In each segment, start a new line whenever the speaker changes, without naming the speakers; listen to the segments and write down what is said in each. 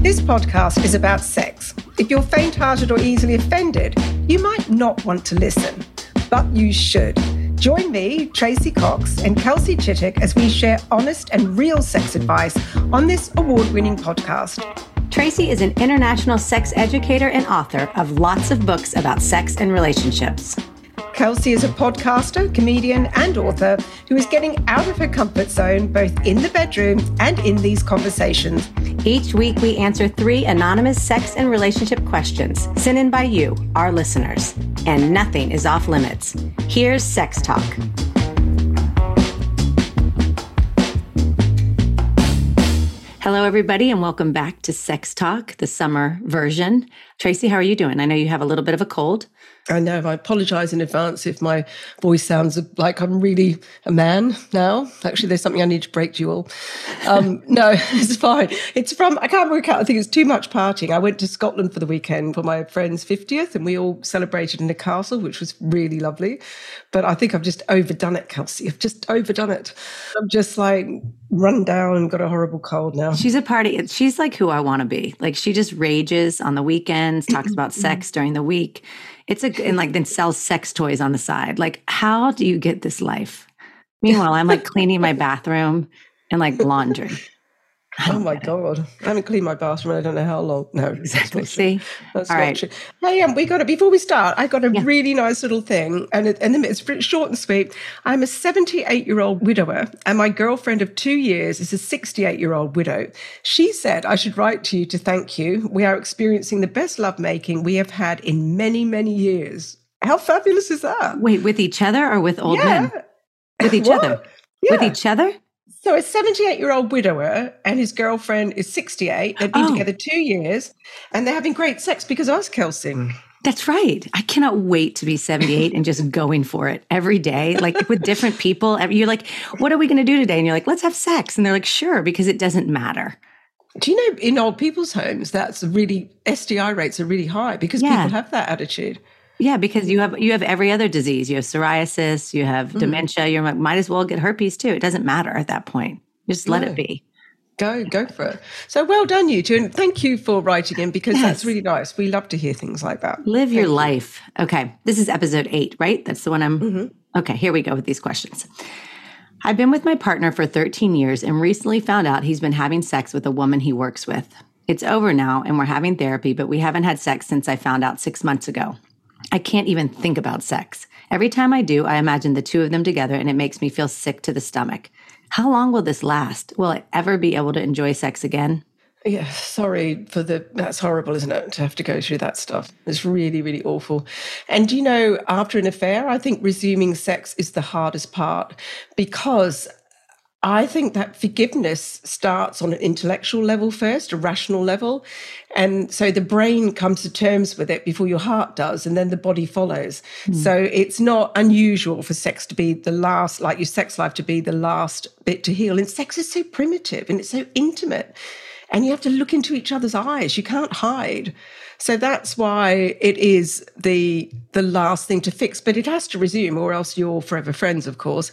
This podcast is about sex. If you're faint hearted or easily offended, you might not want to listen, but you should. Join me, Tracey Cox, and Kelsey Chittick as we share honest and real sex advice on this award winning podcast.
Tracey is an international sex educator and author of lots of books about sex and relationships.
Kelsey is a podcaster, comedian, and author who is getting out of her comfort zone both in the bedroom and in these conversations.
Each week, we answer three anonymous sex and relationship questions sent in by you, our listeners. And nothing is off limits. Here's Sex Talk. Hello, everybody, and welcome back to Sex Talk, the summer version. Tracey, how are you doing? I know you have a little bit of a cold.
I know. I apologize in advance if my voice sounds like I'm really a man now. Actually, there's something I need to break to you all. Um, no, it's fine. It's from, I can't work out. I think it's too much partying. I went to Scotland for the weekend for my friend's 50th and we all celebrated in a castle, which was really lovely. But I think I've just overdone it, Kelsey. I've just overdone it. I'm just like run down and got a horrible cold now.
She's a party. She's like who I want to be. Like she just rages on the weekends, talks about sex during the week it's a and like then sells sex toys on the side. Like, how do you get this life? Meanwhile, I'm like cleaning my bathroom and like laundry.
Oh my god! I haven't cleaned my bathroom. I don't know how long. No,
exactly. See,
that's All not right. true. Hey, um, we got it. Before we start, I got a yeah. really nice little thing, and it, and it's short and sweet. I'm a 78 year old widower, and my girlfriend of two years is a 68 year old widow. She said I should write to you to thank you. We are experiencing the best lovemaking we have had in many many years. How fabulous is that?
Wait, with each other or with old yeah. men? With each other. Yeah. With each other?
So a 78 year old widower and his girlfriend is 68. They've been oh. together two years and they're having great sex because of us, Kelsey.
Mm. That's right. I cannot wait to be 78 and just going for it every day, like with different people. You're like, what are we going to do today? And you're like, let's have sex. And they're like, sure, because it doesn't matter.
Do you know in old people's homes, that's really, STI rates are really high because yeah. people have that attitude.
Yeah, because you have you have every other disease. You have psoriasis, you have mm. dementia. You might as well get herpes too. It doesn't matter at that point. Just let no. it be.
Go, go for it. So well done, you two, and thank you for writing in because yes. that's really nice. We love to hear things like that.
Live thank your you. life. Okay, this is episode eight, right? That's the one I'm. Mm-hmm. Okay, here we go with these questions. I've been with my partner for 13 years and recently found out he's been having sex with a woman he works with. It's over now and we're having therapy, but we haven't had sex since I found out six months ago. I can't even think about sex. Every time I do, I imagine the two of them together and it makes me feel sick to the stomach. How long will this last? Will I ever be able to enjoy sex again?
Yeah, sorry for the. That's horrible, isn't it? To have to go through that stuff. It's really, really awful. And you know, after an affair, I think resuming sex is the hardest part because I think that forgiveness starts on an intellectual level first, a rational level. And so the brain comes to terms with it before your heart does, and then the body follows. Mm. So it's not unusual for sex to be the last, like your sex life to be the last bit to heal. And sex is so primitive and it's so intimate. And you have to look into each other's eyes. You can't hide. So that's why it is the the last thing to fix, but it has to resume, or else you're forever friends, of course.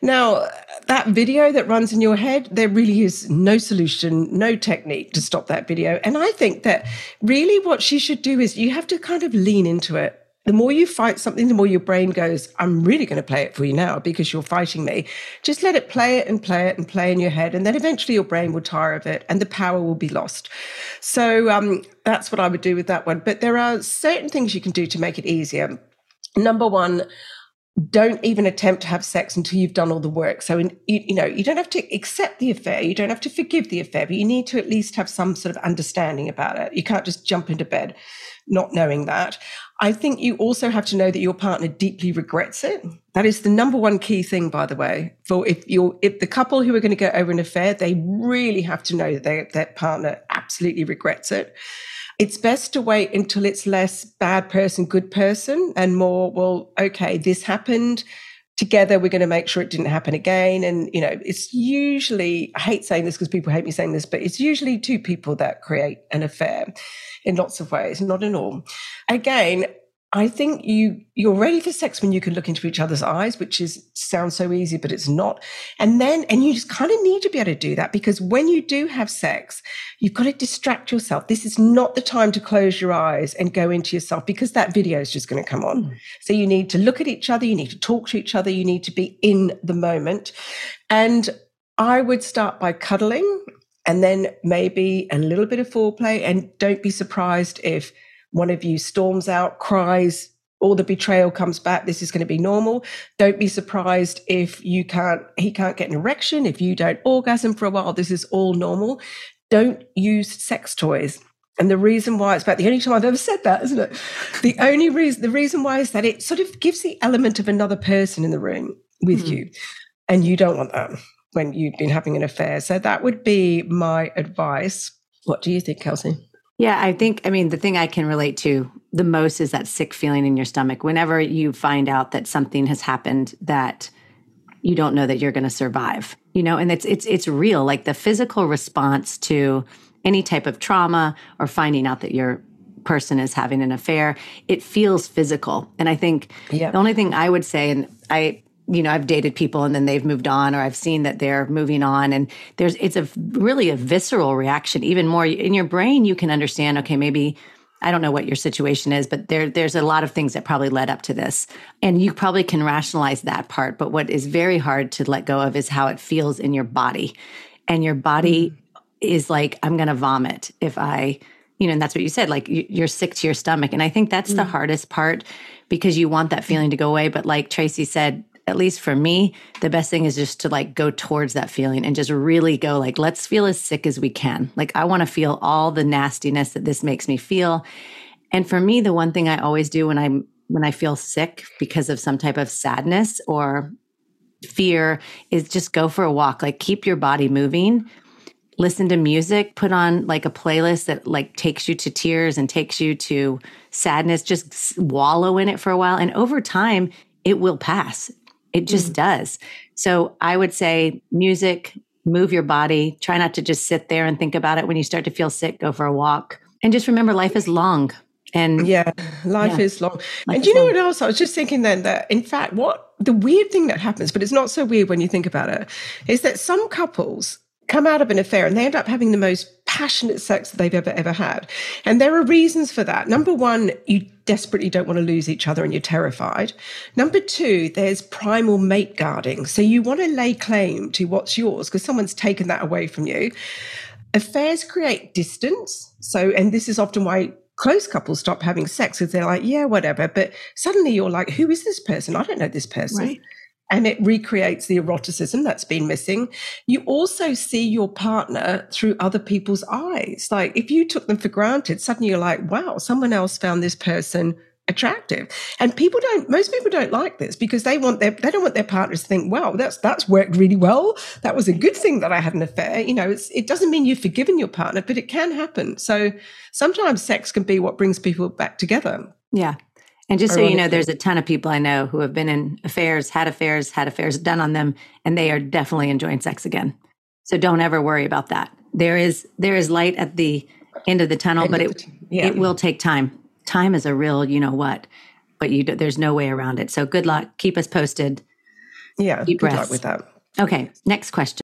Now, that video that runs in your head, there really is no solution, no technique to stop that video. And I think that really what she should do is you have to kind of lean into it the more you fight something, the more your brain goes, I'm really going to play it for you now because you're fighting me. Just let it play it and play it and play in your head. And then eventually your brain will tire of it and the power will be lost. So um, that's what I would do with that one. But there are certain things you can do to make it easier. Number one, don't even attempt to have sex until you've done all the work. So, in, you, you, know, you don't have to accept the affair, you don't have to forgive the affair, but you need to at least have some sort of understanding about it. You can't just jump into bed not knowing that. I think you also have to know that your partner deeply regrets it. That is the number one key thing, by the way. For if you're if the couple who are going to go over an affair, they really have to know that their partner absolutely regrets it. It's best to wait until it's less bad person, good person, and more, well, okay, this happened. Together, we're going to make sure it didn't happen again. And, you know, it's usually, I hate saying this because people hate me saying this, but it's usually two people that create an affair in lots of ways, not in all. Again, I think you you're ready for sex when you can look into each other's eyes, which is sounds so easy, but it's not. And then and you just kind of need to be able to do that because when you do have sex, you've got to distract yourself. This is not the time to close your eyes and go into yourself because that video is just going to come on. Mm. So you need to look at each other, you need to talk to each other, you need to be in the moment. And I would start by cuddling and then maybe a little bit of foreplay and don't be surprised if one of you storms out, cries, all the betrayal comes back. This is going to be normal. Don't be surprised if you can't, he can't get an erection, if you don't orgasm for a while. This is all normal. Don't use sex toys. And the reason why it's about the only time I've ever said that, isn't it? The only reason, the reason why is that it sort of gives the element of another person in the room with mm. you. And you don't want that when you've been having an affair. So that would be my advice. What do you think, Kelsey?
Yeah, I think, I mean, the thing I can relate to the most is that sick feeling in your stomach. Whenever you find out that something has happened that you don't know that you're going to survive, you know, and it's, it's, it's real. Like the physical response to any type of trauma or finding out that your person is having an affair, it feels physical. And I think yeah. the only thing I would say, and I, you know i've dated people and then they've moved on or i've seen that they're moving on. And there's it's a really a visceral reaction even more in your brain you can understand okay maybe i don't know what your situation is but there there's a lot of things that probably led up to this. And you probably can rationalize that part but what is very hard to let go of is how it feels in your body. And your body mm-hmm. is like i'm going to vomit if i you know and that's what you said like you're sick to your stomach. And i think that's mm-hmm. the hardest part because you want that feeling to go away. But like tracey said at least for me, the best thing is just to like go towards that feeling and just really go like, let's feel as sick as we can. Like, I want to feel all the nastiness that this makes me feel. And for me, the one thing I always do when I'm when I feel sick because of some type of sadness or fear is just go for a walk. Like keep your body moving. Listen to music, put on like a playlist that like takes you to tears and takes you to sadness. Just wallow in it for a while. And over time, it will pass. It just mm. does. So I would say music, move your body, try not to just sit there and think about it. When you start to feel sick, go for a walk. And just remember life is long. And
yeah, life yeah, is long. Life and you know long. what else? I was just thinking then that in fact, what the weird thing that happens, but it's not so weird when you think about it, is that some couples come out of an affair and they end up having the most passionate sex that they've ever, ever had. And there are reasons for that. Number one, you desperately don't want to lose each other and you're terrified. Number two, there's primal mate guarding. So you want to lay claim to what's yours because someone's taken that away from you. Affairs create distance. So, and this is often why close couples stop having sex because they're like, yeah, whatever. But suddenly you're like, who is this person? I don't know this person. Right and it recreates the eroticism that's been missing. You also see your partner through other people's eyes. Like if you took them for granted, suddenly you're like, wow, someone else found this person attractive. And people don't, most people don't like this because they want their, they don't want their partners to think, wow, that's, that's worked really well. That was a good thing that I had an affair. You know, it doesn't mean you've forgiven your partner, but it can happen. So sometimes sex can be what brings people back together.
Yeah. And just so you know, there's a ton of people I know who have been in affairs, had affairs, had affairs done on them, and they are definitely enjoying sex again. So don't ever worry about that. There is there is light at the end of the tunnel, but it yeah. it will take time. Time is a real, you know what, but you there's no way around it. So good luck. Keep us posted.
Yeah, Deep good breaths. luck with that.
Okay, next question.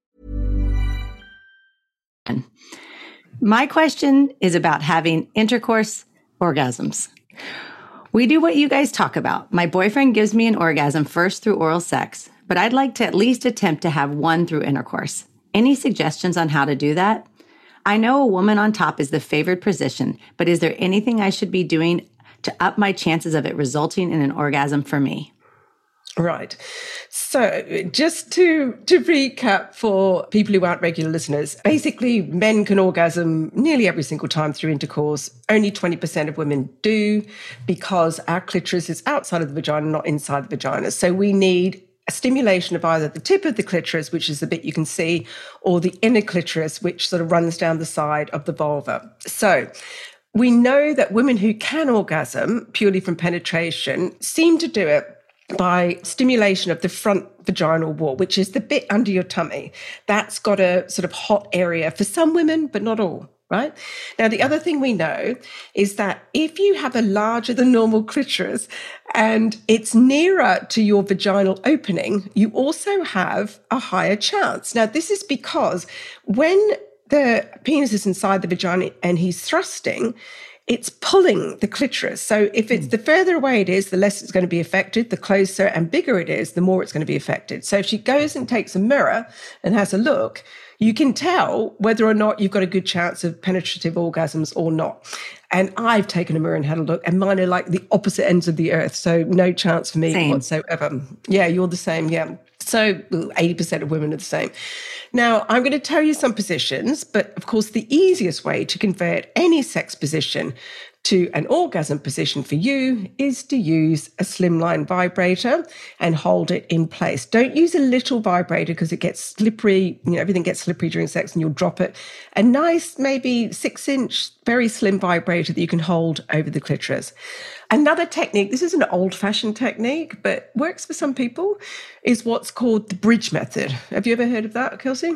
My question is about having intercourse orgasms. We do what you guys talk about. My boyfriend gives me an orgasm first through oral sex, but I'd like to at least attempt to have one through intercourse. Any suggestions on how to do that? I know a woman on top is the favored position, but is there anything I should be doing to up my chances of it resulting in an orgasm for me?
Right. So just to to recap for people who aren't regular listeners, basically men can orgasm nearly every single time through intercourse. Only 20% of women do because our clitoris is outside of the vagina, not inside the vagina. So we need a stimulation of either the tip of the clitoris, which is the bit you can see, or the inner clitoris, which sort of runs down the side of the vulva. So we know that women who can orgasm purely from penetration seem to do it by stimulation of the front vaginal wall, which is the bit under your tummy. That's got a sort of hot area for some women, but not all. Right. Now, the other thing we know is that if you have a larger than normal clitoris and it's nearer to your vaginal opening, you also have a higher chance. Now, this is because when the penis is inside the vagina and he's thrusting, it's pulling the clitoris. So if it's hmm. the further away it is, the less it's going to be affected. The closer and bigger it is, the more it's going to be affected. So if she goes and takes a mirror and has a look, you can tell whether or not you've got a good chance of penetrative orgasms or not. And I've taken a mirror and had a look, and mine are like the opposite ends of the earth. So no chance for me
Same.
whatsoever. Yeah, you're the same. Yeah. So 80% of women are the same. Now, I'm going to tell you some positions, but of course, the easiest way to convert any sex position to an orgasm position for you is to use a slimline vibrator and hold it in place. Don't use a little vibrator because it gets slippery. You know, everything gets slippery during sex and you'll drop it. A nice, maybe six inch, very slim vibrator that you can hold over the clitoris. Another technique, this is an old fashioned technique, but works for some people, is what's called the bridge method. Have you ever heard of that, Kelsey?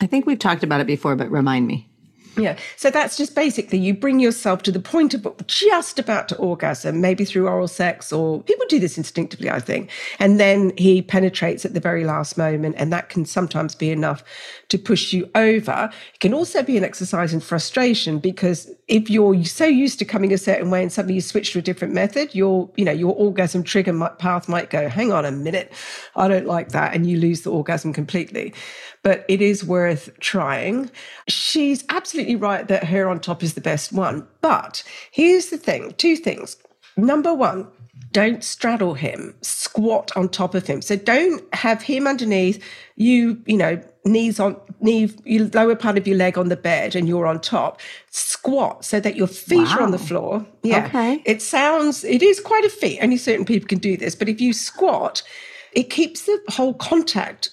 I think we've talked about it before, but remind me.
Yeah. So that's just basically you bring yourself to the point of just about to orgasm, maybe through oral sex, or people do this instinctively, I think. And then he penetrates at the very last moment, and that can sometimes be enough to push you over. It can also be an exercise in frustration because if you're so used to coming a certain way and suddenly you switch to a different method, your you know your orgasm trigger path might go, hang on a minute, I don't like that, and you lose the orgasm completely but it is worth trying. She's absolutely right that her on top is the best one. But here's the thing two things. Number one, don't straddle him, squat on top of him. So don't have him underneath, you, you know, knees on knee, your lower part of your leg on the bed and you're on top. Squat so that your feet wow. are on the floor. Yeah. Okay. It sounds, it is quite a feat. Only certain people can do this. But if you squat, it keeps the whole contact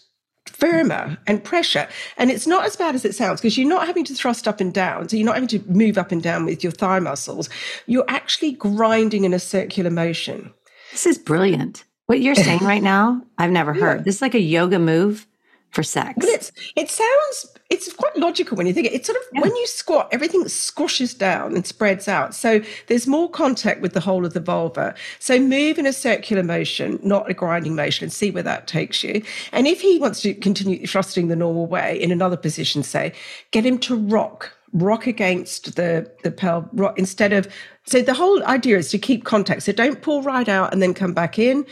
firmer and pressure. And it's not as bad as it sounds because you're not having to thrust up and down. So you're not having to move up and down with your thigh muscles. You're actually grinding in a circular motion.
This is brilliant. What you're saying right now, I've never heard. Yeah. This is like a yoga move for sex.
But it's it sounds it's quite logical when you think it. It's sort of yeah. when you squat, everything squashes down and spreads out. So there's more contact with the whole of the vulva. So move in a circular motion, not a grinding motion, and see where that takes you. And if he wants to continue thrusting the normal way in another position, say, get him to rock rock against the the pelv rock instead of so the whole idea is to keep contact so don't pull right out and then come back in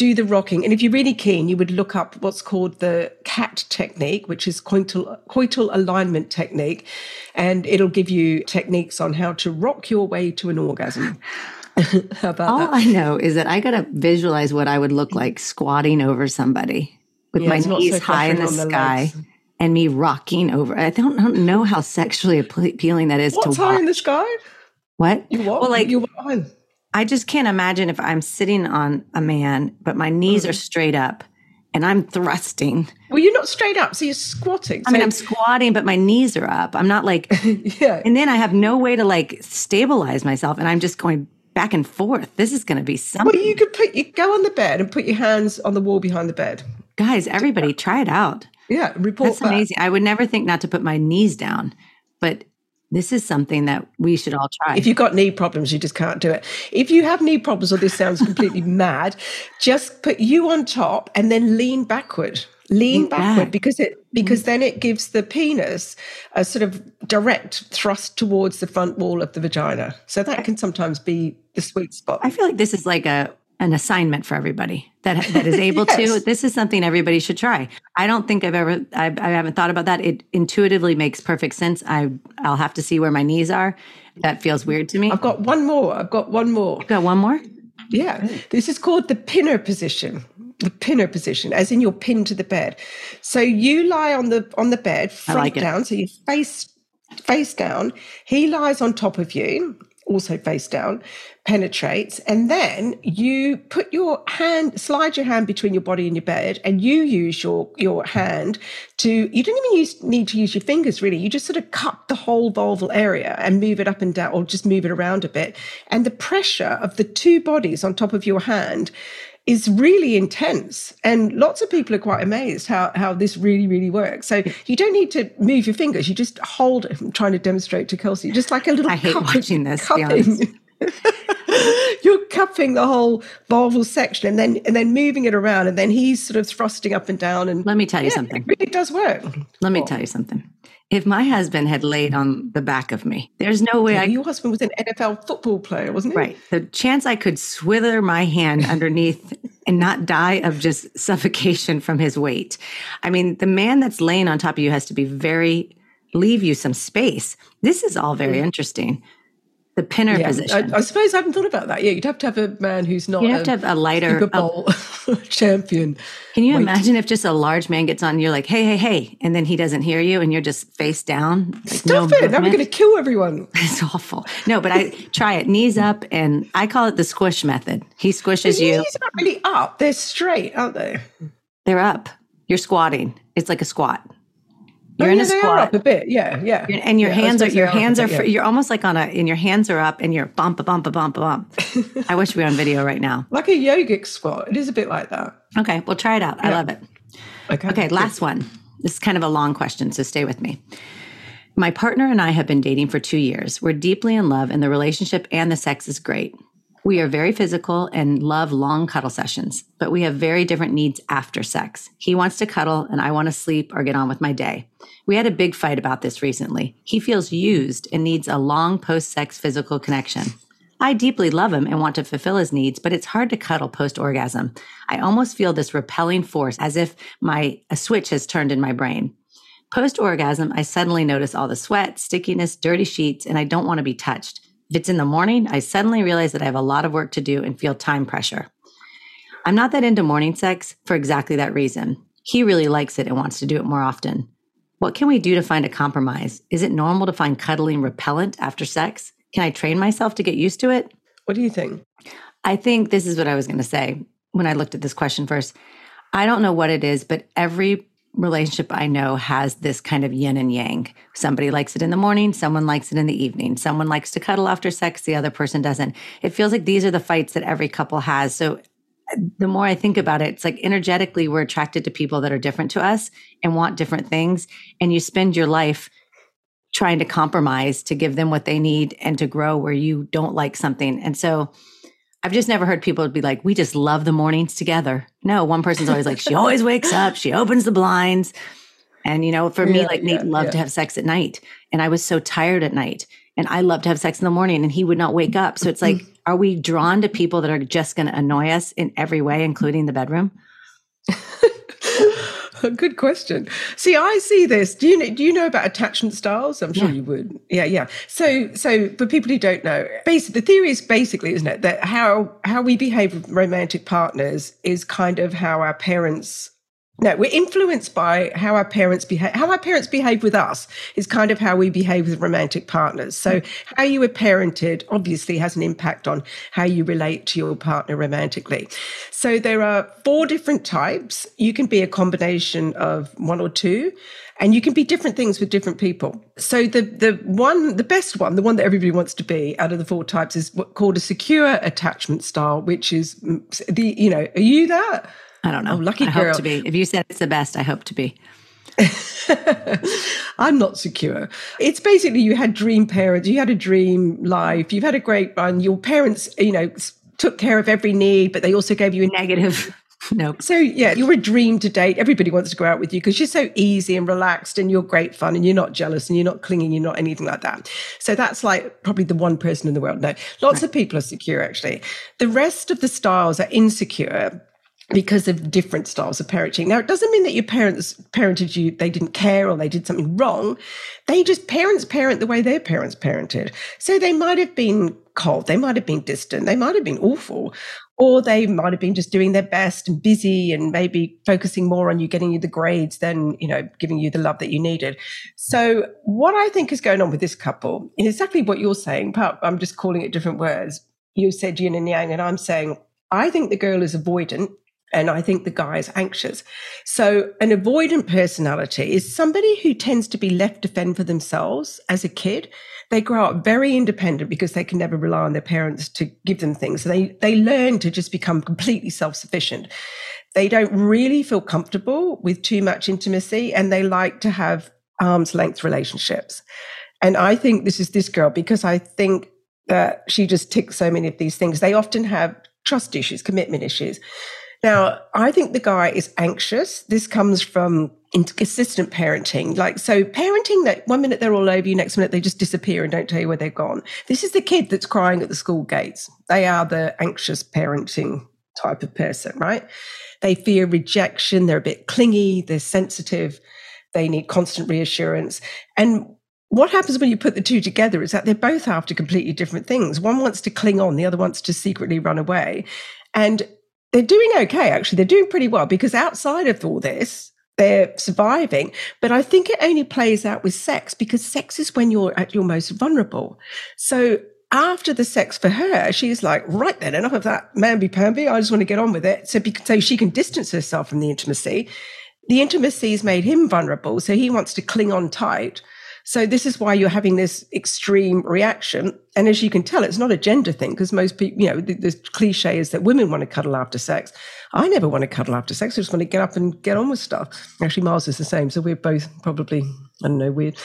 do the rocking. And if you're really keen, you would look up what's called the CAT technique, which is coital, coital alignment technique. And it'll give you techniques on how to rock your way to an orgasm.
All that? I know is that I got to visualize what I would look like squatting over somebody with yeah, my knees so high in the, the sky. Legs. And me rocking over. I don't, don't, know how sexually appealing that is
What's
to
high watch. in the sky?
What?
You what? Well, like you
I just can't imagine if I'm sitting on a man, but my knees mm. are straight up and I'm thrusting.
Well, you're not straight up, so you're squatting.
I mean, I'm squatting, but my knees are up. I'm not like,
yeah.
and then I have no way to like stabilize myself, and I'm just going back and forth. This is going to be something.
Well, you could put you go on the bed and put your hands on the wall behind the bed.
Guys, everybody, try it out.
Yeah, report
That's
back.
amazing. I would never think not to put my knees down, but this is something that we should all try.
If you've got knee problems, you just can't do it. If you have knee problems or this sounds completely mad, just put you on top and then lean backward. Lean
Lean
backward
back.
because it because mm. then it gives the penis a sort of direct thrust towards the front wall of the vagina. So that can sometimes be the sweet spot.
I feel like this is like a an assignment for everybody that that is able to. This is something everybody should try. I don't think I've ever I, I haven't thought about that. It intuitively makes perfect sense. I I'll have to see where my knees are. That feels weird to me.
I've got one more. I've got one more.
Got one more.
Yeah, this is called the pinner position. The pinner position, as in you're pinned to the bed. So you lie on the on the bed, front
like
down, so you face face down. He lies on top of you, also face down, penetrates, and then you put your hand, slide your hand between your body and your bed, and you use your your hand to. You don't even use, need to use your fingers really. You just sort of cup the whole vulval area and move it up and down, or just move it around a bit, and the pressure of the two bodies on top of your hand is really intense and lots of people are quite amazed how how this really really works so you don't need to move your fingers you just hold it i'm trying to demonstrate to kelsey just like a little
I hate
cupping-
watching this,
cupping. you're cupping the whole vulval section and then and then moving it around and then he's sort of thrusting up and down and
Let me tell you
Yeah,
something.
it really does work
Let me tell you something. If my husband had laid on the back of me, there's no way I
your husband was an nfl football player wasn't he
Right. The chance I could swither my hand underneath and not die of just suffocation from his weight. I mean, the man that's laying on top of you has to be very, leave you some space. This is all very mm. interesting. The pinner
Yeah,
position.
I, I suppose I haven't thought about that. Yeah, you'd have to have a man who's not
You have to have a lighter-
Super Bowl champion.
Can you imagine if just a large man gets on, you're like, hey, hey, hey, and then he doesn't hear you and you're just face down? Like,
Stop it! Now we're going to kill everyone.
It's awful. No, but I try it knees up and I call it the squish method. He squishes you.
Knees aren't really up; they're straight, aren't they?
They're up. You're squatting. It's like a squat. You're
Oh,
in
yeah,
a squat.
up a bit. Yeah, yeah.
You're- and your
Yeah,
hands are your hands are
bit, yeah.
you're almost like on a and your hands are up and you're bump a bump a bump a bump. I wish we were on video right now.
like a yogic squat. It is a bit like that.
Okay, we'll try it out. I love it.
Okay.
Okay, last one. This is kind of a long question, so stay with me. My partner and I have been dating for two years. We're deeply in love, and the relationship and the sex is great. We are very physical and love long cuddle sessions, but we have very different needs after sex. He wants to cuddle, and I want to sleep or get on with my day. We had a big fight about this recently. He feels used and needs a long post sex physical connection. I deeply love him and want to fulfill his needs, but it's hard to cuddle post orgasm. I almost feel this repelling force as if my a switch has turned in my brain. Post orgasm, I suddenly notice all the sweat, stickiness, dirty sheets, and I don't want to be touched. If it's in the morning, I suddenly realize that I have a lot of work to do and feel time pressure. I'm not that into morning sex for exactly that reason. He really likes it and wants to do it more often. What can we do to find a compromise? Is it normal to find cuddling repellent after sex? Can I train myself to get used to it?
What do you think?
I think this is what I was going to say when I looked at this question first. I don't know what it is, but every relationship I know has this kind of yin and yang. Somebody likes it in the morning, someone likes it in the evening. Someone likes to cuddle after sex, the other person doesn't. It feels like these are the fights that every couple has. So the more I think about it, it's like energetically we're attracted to people that are different to us and want different things. And you spend your life trying to compromise to give them what they need and to grow where you don't like something. And so I've just never heard people be like, we just love the mornings together. No, one person's always like, she always wakes up, she opens the blinds. And, you know, for me,
Yeah,
like Nate
yeah,
loved
yeah.
to have sex at night. And I was so tired at night. And I love to have sex in the morning and he would not wake up. So it's like, mm-hmm. are we drawn to people that are just going to annoy us in every way, including the bedroom?
Good question. See, I see this. Do you know, do you know about attachment styles? I'm sure
Yeah.
you would. Yeah, yeah. So, so for people who don't know, basically, the theory is basically, isn't it, that how how we behave with romantic partners is kind of how our parents No, we're influenced by how our parents behave. How our parents behave with us is kind of how we behave with romantic partners. So, how you were parented obviously has an impact on how you relate to your partner romantically. So, there are four different types. You can be a combination of one or two, and you can be different things with different people. So, the the one, the best one, the one that everybody wants to be out of the four types is what called a secure attachment style, which is mm, the you know, are you that?
I don't know.
Oh, lucky
I
girl.
hope to be. If you said it's the best, I hope to be.
I'm not secure. It's basically you had dream parents, you had a dream life, you've had a great run. Your parents, you know, took care of every need, but they also gave you a
Negative. nope.
So yeah, you're a dream to date. Everybody wants to go out with you because you're so easy and relaxed and you're great fun and you're not jealous and you're not clinging, you're not anything like that. So that's like probably the one person in the world. No, lots of people are secure actually. The rest of the styles are insecure because of different styles of parenting. Now, it doesn't mean that your parents parented you, they didn't care or they did something wrong. They just parents parent the way their parents parented. So they might have been cold, they might have been distant, they might have been awful, or they might have been just doing their best and busy and maybe focusing more on you getting you the grades than, you know, giving you the love that you needed. So what I think is going on with this couple is exactly what you're saying, but I'm just calling it different words. You said yin and yang, and I'm saying I think the girl is avoidant and I think the guy is anxious. So, an avoidant personality is somebody who tends to be left to fend for themselves as a kid. They grow up very independent because they can never rely on their parents to give them things. So they, they learn to just become completely self sufficient. They don't really feel comfortable with too much intimacy and they like to have arm's length relationships. And I think this is this girl because I think that she just ticks so many of these things. They often have trust issues, commitment issues. Now, I think the guy is anxious. This comes from inconsistent parenting. Like, so parenting that one minute they're all over you, next minute they just disappear and don't tell you where they've gone. This is the kid that's crying at the school gates. They are the anxious parenting type of person, right? They fear rejection. They're a bit clingy. They're sensitive. They need constant reassurance. And what happens when you put the two together is that they're both after completely different things. One wants to cling on, the other wants to secretly run away. And they're doing okay, actually. They're doing pretty well because outside of all this, they're surviving. But I think it only plays out with sex because sex is when you're at your most vulnerable. So after the sex for her, she's like, right then, enough of that mamby pamby. I just want to get on with it. So, so she can distance herself from the intimacy. The intimacy has made him vulnerable. So he wants to cling on tight. So this is why you're having this extreme reaction. And as you can tell, it's not a gender thing because most people, you know, the, the, cliche is that women want to cuddle after sex. I never want to cuddle after sex. I just want to get up and get on with stuff. Actually, Mars is the same. So we're both probably, I don't know, weird.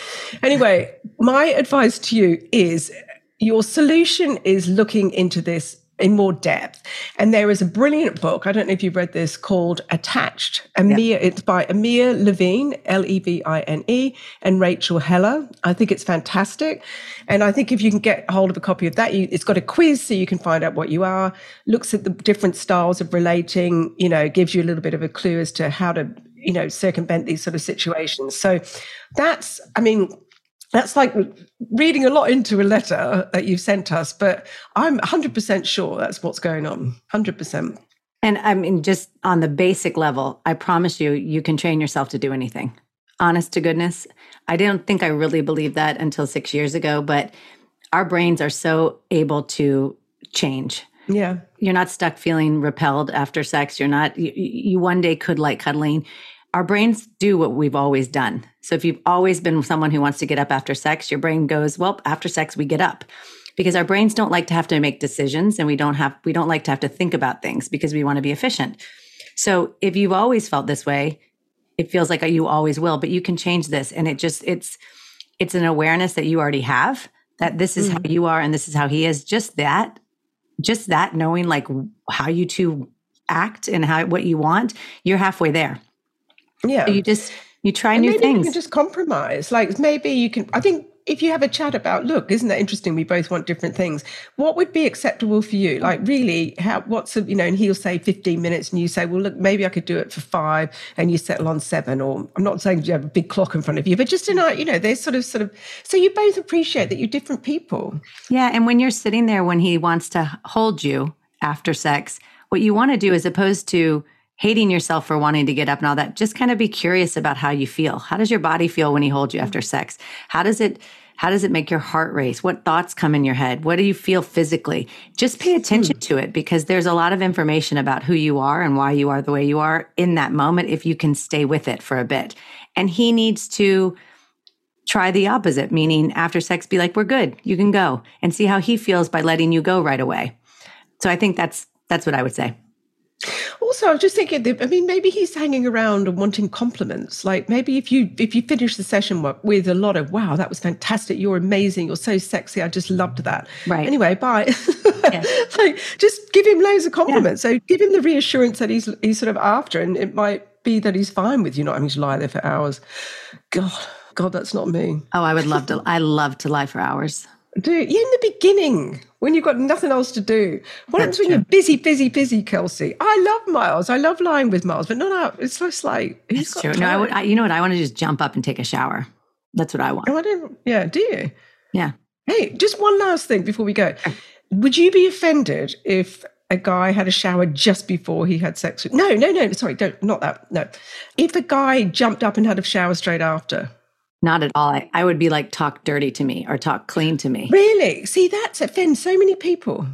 Anyway, my advice to you is your solution is looking into this in more depth. And there is a brilliant book. I don't know if you've read this called Attached. Amir, it's by Amir Levine, L-E-V-I-N-E, and Rachel Heller. I think it's fantastic. And I think if you can get hold of a copy of that, you, it's got a quiz so you can find out what you are, looks at the different styles of relating, you know, gives you a little bit of a clue as to how to, you know, circumvent these sort of situations. So that's, I mean, that's like reading a lot into a letter that you've sent us, but I'm 100% sure that's what's going on. 100%.
And I mean, just on the basic level, I promise you, you can train yourself to do anything. Honest to goodness. I didn't think I really believed that until six years ago, but our brains are so able to change.
Yeah.
You're not stuck feeling repelled after sex. You're not, you, you one day could like cuddling our brains do what we've always done. So if you've always been someone who wants to get up after sex, your brain goes, well, after sex, we get up. Because our brains don't like to have to make decisions and we don't have we don't like to have to think about things because we want to be efficient. So if you've always felt this way, it feels like you always will, but you can change this and it just it's it's an awareness that you already have that this is mm. how you are and this is how he is. Just that just that knowing like how you two act and how what you want, you're halfway there.
Yeah.
So you just you try
and
new
maybe
things.
You can just compromise. Like maybe you can. I think if you have a chat about, look, isn't that interesting? We both want different things. What would be acceptable for you? Like really, how? What's a, you know? And he'll say fifteen minutes, and you say, well, look, maybe I could do it for five, and you settle on seven. Or I'm not saying you have a big clock in front of you, but just tonight, uh, you know, there's sort of sort of. So you both appreciate that you're different people.
Yeah, and when you're sitting there when he wants to hold you after sex, what you want to do, as opposed to hating yourself for wanting to get up and all that. Just kind of be curious about how you feel. How does your body feel when he holds you after sex? How does it how does it make your heart race? What thoughts come in your head? What do you feel physically? Just pay attention hmm. to it because there's a lot of information about who you are and why you are the way you are in that moment if you can stay with it for a bit. And he needs to try the opposite, meaning after sex, be like, we're good, you can go, and see how he feels by letting you go right away. So I think that's that's what I would say.
Also, I was just thinking. That, I mean, maybe he's hanging around and wanting compliments. Like maybe if you if you finish the session with a lot of "Wow, that was fantastic! You're amazing! You're so sexy! I just loved that."
Right.
Anyway, bye. Yeah. like just give him loads of compliments. Yeah. So give him the reassurance that he's he's sort of after, and it might be that he's fine with you not having to lie there for hours. God, God, that's not me.
Oh, I would love to. I love to lie for hours.
Do you in the beginning when you've got nothing else to do? What happens when you're busy, busy, busy, Kelsey? I love Miles. I love lying with Miles, but no, no, It's just like
he's That's true. Time. No, I would. I, you know what? I want to just jump up and take a shower. That's what I want.
Oh, I don't. Yeah. Do you?
Yeah.
Hey, just one last thing before we go. Would you be offended if a guy had a shower just before he had sex with? No, no, no. Sorry, don't. Not that. No. If a guy jumped up and had a shower straight after.
Not at all. I, I would be like, talk dirty to me or talk clean to me.
Really? See, that's offends so many people.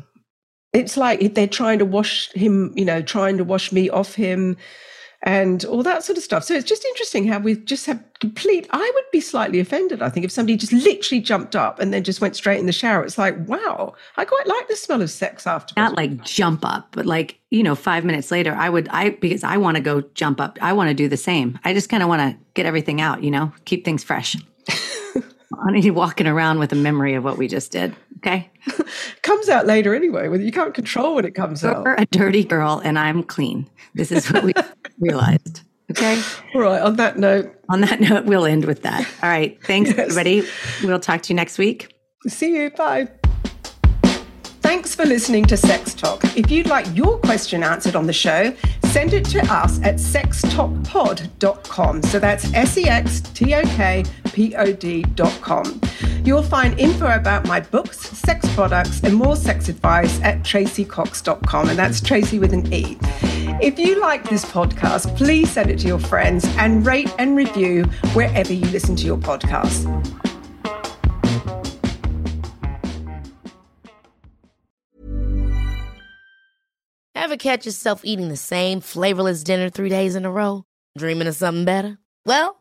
It's like they're trying to wash him, you know, trying to wash me off him and all that sort of stuff. So it's just interesting how we just have complete. I would be slightly offended, I think, if somebody just literally jumped up and then just went straight in the shower. It's like, wow, I quite like the smell of sex after.
Not like jump up, but like, you know, five minutes later, I would, I, because I want to go jump up. I want to do the same. I just kind of want to get everything out, you know, keep things fresh. I need to walking around with a memory of what we just did. Okay.
comes out later anyway. You can't control when it comes
You're
out.
a dirty girl and I'm clean. This is what we realized. Okay.
All right. On that note.
On that note, we'll end with that. All right. Thanks, yes. everybody. We'll talk to you next week.
See you. Bye. Thanks for listening to Sex Talk. If you'd like your question answered on the show, send it to us at sextalkpod.com. So that's S E X T O K P O D.com. You'll find info about my books, sex products, and more sex advice at traceycox.com. And that's Tracey with an E. If you like this podcast, please send it to your friends and rate and review wherever you listen to your podcasts.
Ever catch yourself eating the same flavorless dinner three days in a row? Dreaming of something better? Well,